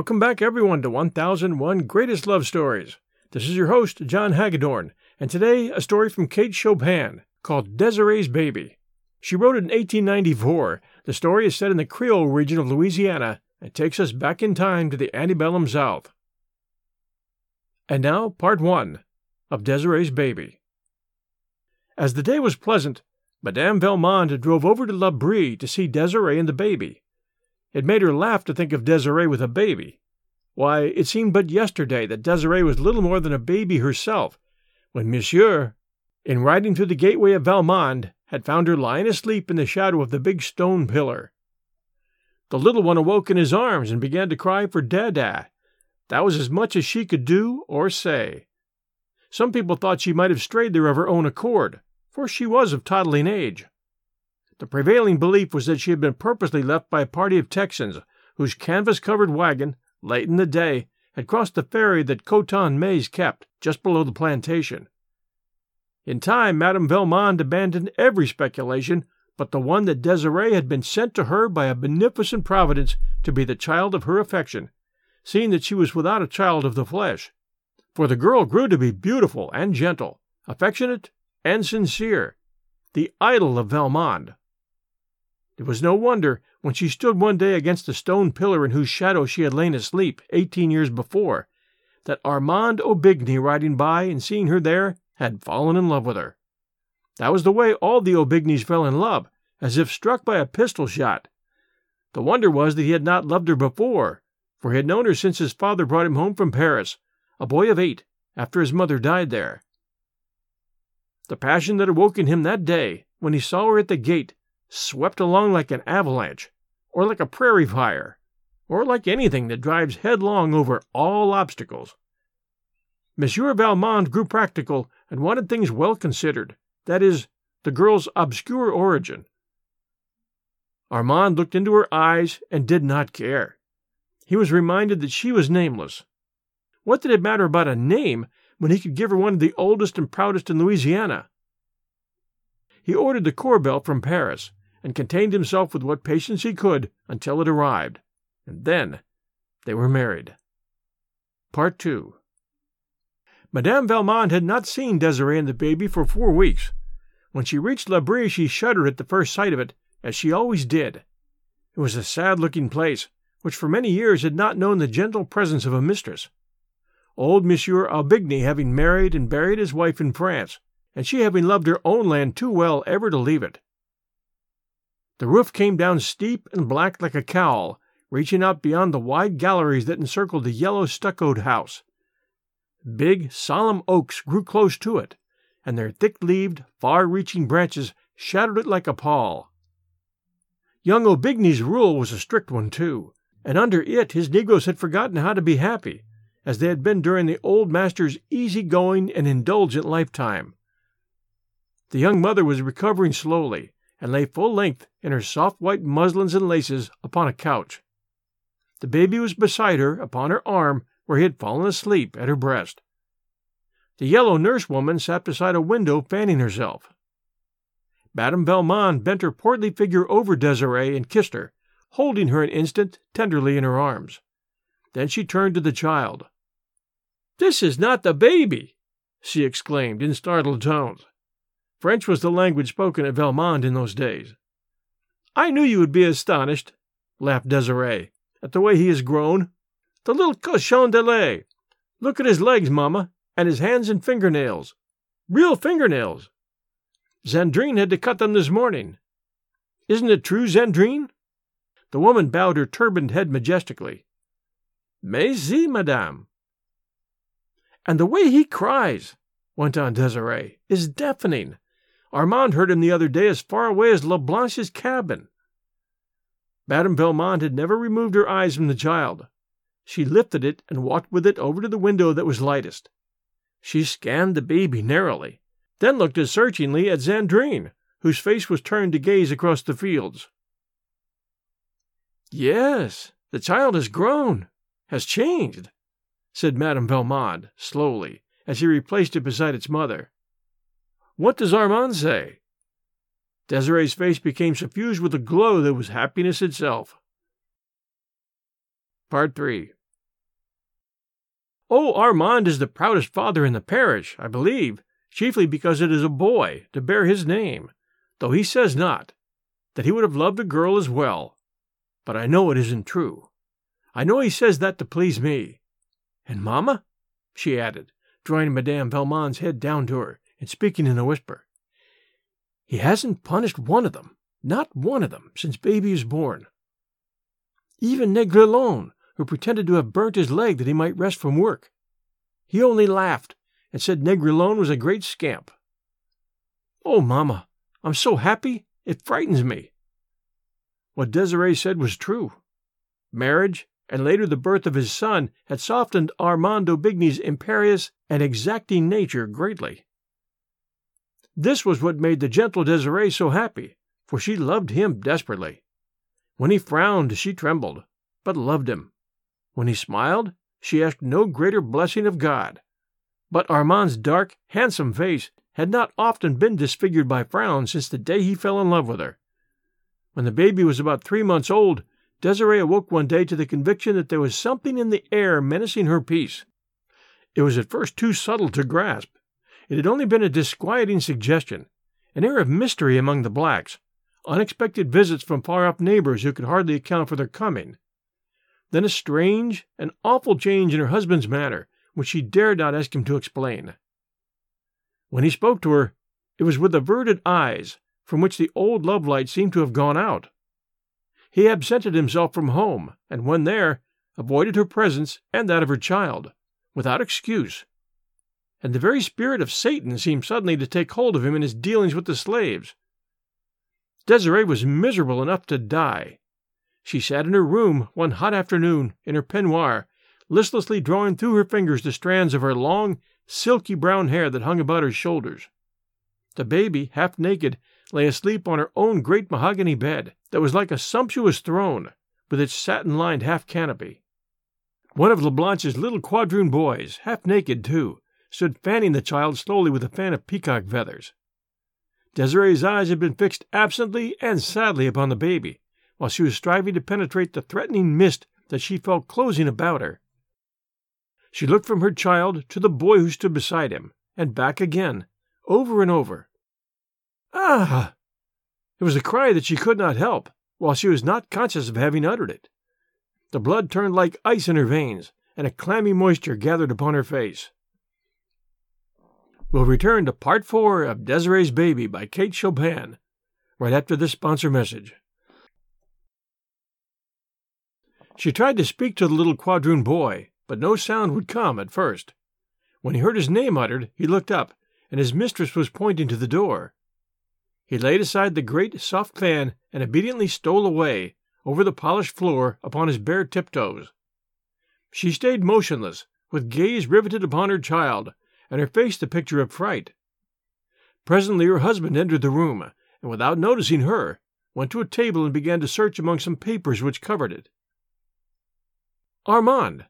Welcome back, everyone, to 1001 Greatest Love Stories. This is your host, John Hagedorn, and today a story from Kate Chopin called Desiree's Baby. She wrote it in 1894. The story is set in the Creole region of Louisiana and takes us back in time to the antebellum South. And now, part one of Desiree's Baby. As the day was pleasant, Madame Valmond drove over to L'Abri to see Desiree and the baby. It made her laugh to think of Desiree with a baby. Why, it seemed but yesterday that Desiree was little more than a baby herself, when Monsieur, in riding through the gateway of Valmond, had found her lying asleep in the shadow of the big stone pillar. The little one awoke in his arms and began to cry for Dada. That was as much as she could do or say. Some people thought she might have strayed there of her own accord, for she was of toddling age. The prevailing belief was that she had been purposely left by a party of Texans, whose canvas covered wagon, late in the day, had crossed the ferry that Coton Maïs kept, just below the plantation. In time, Madame Valmond abandoned every speculation but the one that Desiree had been sent to her by a beneficent providence to be the child of her affection, seeing that she was without a child of the flesh. For the girl grew to be beautiful and gentle, affectionate and sincere, the idol of Valmond. It was no wonder, when she stood one day against the stone pillar in whose shadow she had lain asleep eighteen years before, that Armand Aubigny riding by and seeing her there had fallen in love with her. That was the way all the Aubignys fell in love, as if struck by a pistol shot. The wonder was that he had not loved her before, for he had known her since his father brought him home from Paris, a boy of eight, after his mother died there. The passion that awoke in him that day, when he saw her at the gate, swept along like an avalanche, or like a prairie fire, or like anything that drives headlong over all obstacles. Monsieur Valmond grew practical and wanted things well considered, that is, the girl's obscure origin. Armand looked into her eyes and did not care. He was reminded that she was nameless. What did it matter about a name when he could give her one of the oldest and proudest in Louisiana? He ordered the corbeille from Paris and contained himself with what patience he could until it arrived, and then they were married. Part 2 Madame Valmont had not seen Desiree and the baby for four weeks. When she reached L'Abri, she shuddered at the first sight of it, as she always did. It was a sad looking place, which for many years had not known the gentle presence of a mistress. Old Monsieur Aubigny having married and buried his wife in France, and she having loved her own land too well ever to leave it. The roof came down steep and black like a cowl, reaching out beyond the wide galleries that encircled the yellow stuccoed house. Big, solemn oaks grew close to it, and their thick leaved, far reaching branches shadowed it like a pall. Young Aubigny's rule was a strict one, too, and under it his negroes had forgotten how to be happy, as they had been during the old master's easy going and indulgent lifetime. The young mother was recovering slowly, and lay full length in her soft white muslins and laces upon a couch. The baby was beside her upon her arm where he had fallen asleep at her breast. The yellow nurse woman sat beside a window fanning herself. Madame Valmond bent her portly figure over Desiree and kissed her, holding her an instant tenderly in her arms. Then she turned to the child. This is not the baby, she exclaimed in startled tones. French was the language spoken at Valmond in those days. I knew you would be astonished, laughed Desiree, at the way he has grown. The little cochon de lait! Look at his legs, mamma, and his hands and fingernails. Real fingernails. Zandrine had to cut them this morning. Isn't it true, Zandrine? The woman bowed her turbaned head majestically. Mais si, madame. And the way he cries, went on Desiree, is deafening. Armand heard him the other day as far away as La Blanche's cabin. Madame Valmond had never removed her eyes from the child. She lifted it and walked with it over to the window that was lightest. She scanned the baby narrowly, then looked as searchingly at Zandrine, whose face was turned to gaze across the fields. Yes, the child has grown, has changed, said Madame Valmond slowly, as he replaced it beside its mother. What does Armand say? Desiree's face became suffused with a glow that was happiness itself. Part 3 Oh, Armand is the proudest father in the parish, I believe, chiefly because it is a boy to bear his name, though he says not, that he would have loved a girl as well. But I know it isn't true. I know he says that to please me. And mamma? she added, drawing Madame Valmont's head down to her and speaking in a whisper. He hasn't punished one of them, not one of them, since baby is born. Even Negrillon, who pretended to have burnt his leg that he might rest from work. He only laughed and said Negrillon was a great scamp. Oh, mamma, I'm so happy it frightens me. What Desiree said was true. Marriage, and later the birth of his son, had softened Armand d'Aubigny's imperious and exacting nature greatly. This was what made the gentle Desiree so happy, for she loved him desperately. When he frowned, she trembled, but loved him. When he smiled, she asked no greater blessing of God. But Armand's dark, handsome face had not often been disfigured by frowns since the day he fell in love with her. When the baby was about three months old, Desiree awoke one day to the conviction that there was something in the air menacing her peace. It was at first too subtle to grasp. It had only been a disquieting suggestion, an air of mystery among the blacks, unexpected visits from far off neighbors who could hardly account for their coming. Then a strange and awful change in her husband's manner, which she dared not ask him to explain. When he spoke to her, it was with averted eyes, from which the old love light seemed to have gone out. He absented himself from home, and when there, avoided her presence and that of her child, without excuse. And the very spirit of Satan seemed suddenly to take hold of him in his dealings with the slaves. Desiree was miserable enough to die. She sat in her room one hot afternoon in her peignoir, listlessly drawing through her fingers the strands of her long, silky brown hair that hung about her shoulders. The baby, half naked, lay asleep on her own great mahogany bed that was like a sumptuous throne, with its satin lined half canopy. One of La Blanche's little quadroon boys, half naked too, stood fanning the child slowly with a fan of peacock feathers. Desiree's eyes had been fixed absently and sadly upon the baby, while she was striving to penetrate the threatening mist that she felt closing about her. She looked from her child to the boy who stood beside him, and back again, over and over. Ah! It was a cry that she could not help, while she was not conscious of having uttered it. The blood turned like ice in her veins, and a clammy moisture gathered upon her face. We'll return to part four of Desiree's Baby by Kate Chopin right after this sponsor message. She tried to speak to the little quadroon boy, but no sound would come at first. When he heard his name uttered, he looked up, and his mistress was pointing to the door. He laid aside the great soft fan and obediently stole away, over the polished floor, upon his bare tiptoes. She stayed motionless, with gaze riveted upon her child, and her face the picture of fright. Presently her husband entered the room, and without noticing her, went to a table and began to search among some papers which covered it. Armand!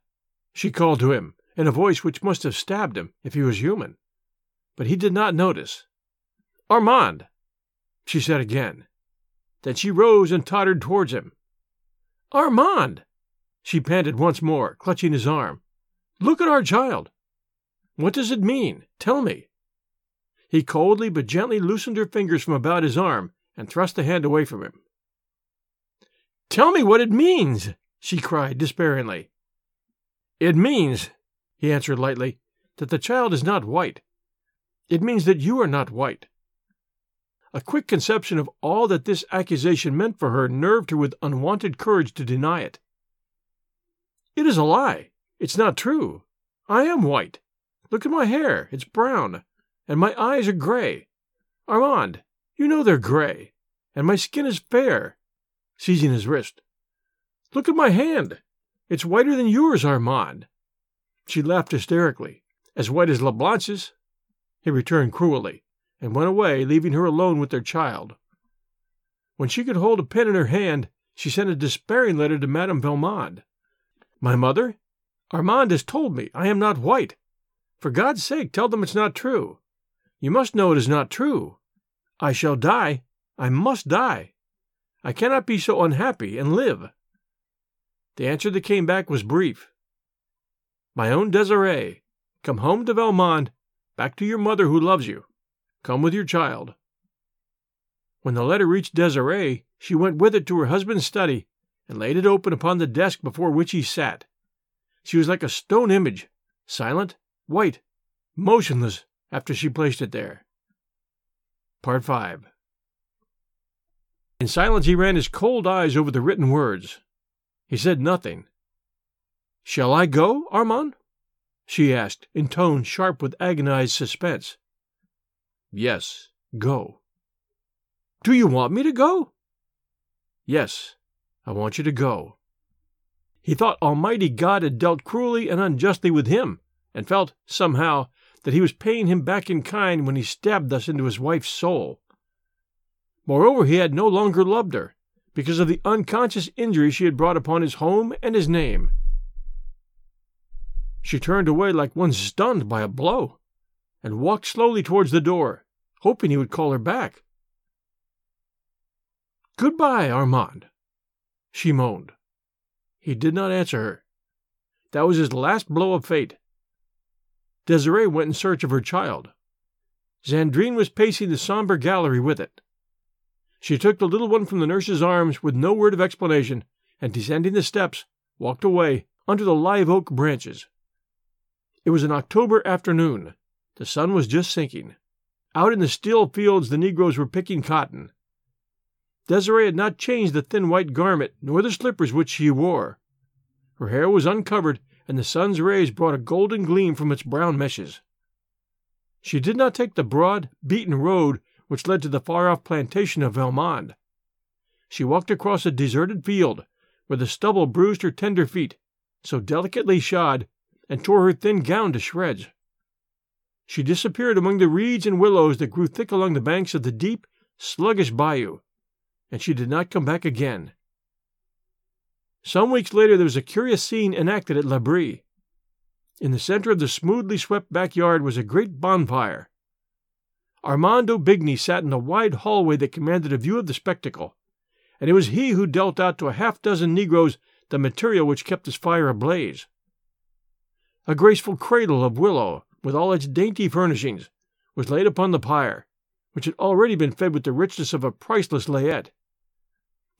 she called to him in a voice which must have stabbed him if he was human. But he did not notice. Armand! she said again. Then she rose and tottered towards him. Armand! she panted once more, clutching his arm. Look at our child. What does it mean? Tell me. He coldly but gently loosened her fingers from about his arm and thrust the hand away from him. Tell me what it means, she cried despairingly. It means, he answered lightly, that the child is not white. It means that you are not white. A quick conception of all that this accusation meant for her nerved her with unwonted courage to deny it. It is a lie. It's not true. I am white. Look at my hair. It's brown. And my eyes are gray. Armand, you know they're gray. And my skin is fair. Seizing his wrist. Look at my hand. It's whiter than yours, Armand. She laughed hysterically. As white as La Blanche's. He returned cruelly and went away, leaving her alone with their child. When she could hold a pen in her hand, she sent a despairing letter to Madame Valmont. My mother, Armand has told me I am not white. For God's sake, tell them it's not true. You must know it is not true. I shall die. I must die. I cannot be so unhappy and live. The answer that came back was brief. My own Desiree, come home to Valmond, back to your mother who loves you. Come with your child. When the letter reached Desiree, she went with it to her husband's study and laid it open upon the desk before which he sat. She was like a stone image, silent, white, motionless after she placed it there. Part 5 In silence he ran his cold eyes over the written words. He said nothing. Shall I go, Armand? she asked, in tones sharp with agonized suspense. Yes, go. Do you want me to go? Yes, I want you to go. He thought Almighty God had dealt cruelly and unjustly with him, and felt, somehow, that he was paying him back in kind when he stabbed thus into his wife's soul. Moreover, he had no longer loved her, because of the unconscious injury she had brought upon his home and his name. She turned away like one stunned by a blow, and walked slowly towards the door, hoping he would call her back. Goodbye, Armand, she moaned. He did not answer her. That was his last blow of fate. Desiree went in search of her child. Zandrine was pacing the somber gallery with it. She took the little one from the nurse's arms with no word of explanation, and descending the steps, walked away under the live oak branches. It was an October afternoon. The sun was just sinking. Out in the still fields the negroes were picking cotton. Desiree had not changed the thin white garment nor the slippers which she wore. Her hair was uncovered, and the sun's rays brought a golden gleam from its brown meshes. She did not take the broad, beaten road which led to the far off plantation of Valmond. She walked across a deserted field, where the stubble bruised her tender feet, so delicately shod, and tore her thin gown to shreds. She disappeared among the reeds and willows that grew thick along the banks of the deep, sluggish bayou, and she did not come back again. Some weeks later there was a curious scene enacted at L'Abri. In the center of the smoothly swept backyard was a great bonfire. Armand Aubigny sat in the wide hallway that commanded a view of the spectacle, and it was he who dealt out to a half dozen negroes the material which kept his fire ablaze. A graceful cradle of willow, with all its dainty furnishings, was laid upon the pyre, which had already been fed with the richness of a priceless layette.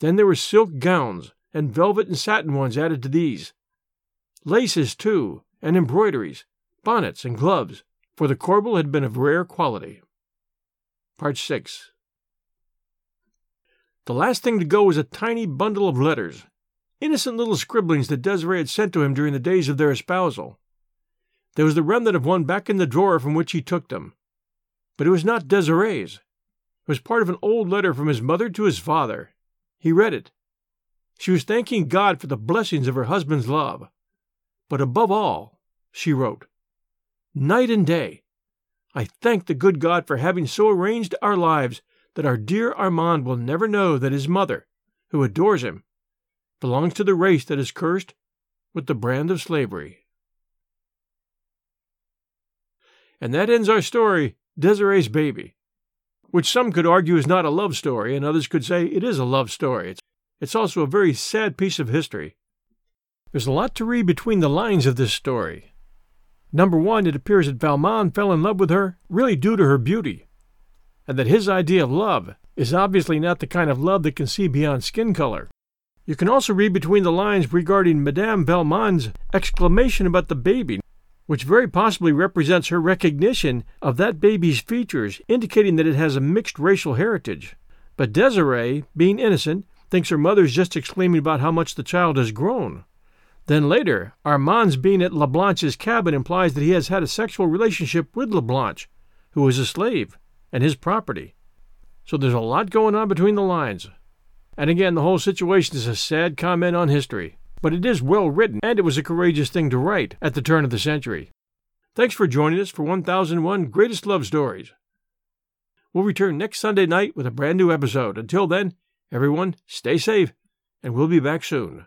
Then there were silk gowns, and velvet and satin ones added to these. Laces, too, and embroideries, bonnets and gloves, for the corbeille had been of rare quality. Part 6 The last thing to go was a tiny bundle of letters, innocent little scribblings that Desiree had sent to him during the days of their espousal. There was the remnant of one back in the drawer from which he took them. But it was not Desiree's. It was part of an old letter from his mother to his father, he read it. She was thanking God for the blessings of her husband's love. But above all, she wrote, Night and day, I thank the good God for having so arranged our lives that our dear Armand will never know that his mother, who adores him, belongs to the race that is cursed with the brand of slavery. And that ends our story, Desiree's Baby which some could argue is not a love story, and others could say it is a love story. It's, it's also a very sad piece of history. There's a lot to read between the lines of this story. Number one, it appears that Valmond fell in love with her really due to her beauty, and that his idea of love is obviously not the kind of love that can see beyond skin color. You can also read between the lines regarding Madame Valmond's exclamation about the baby which very possibly represents her recognition of that baby's features, indicating that it has a mixed racial heritage. But Desiree, being innocent, thinks her mother's just exclaiming about how much the child has grown. Then later, Armand's being at La Blanche's cabin implies that he has had a sexual relationship with Lablanche, who is a slave, and his property. So there's a lot going on between the lines. And again, the whole situation is a sad comment on history but it is well written, and it was a courageous thing to write at the turn of the century. Thanks for joining us for 1001 Greatest Love Stories. We'll return next Sunday night with a brand new episode. Until then, everyone, stay safe, and we'll be back soon.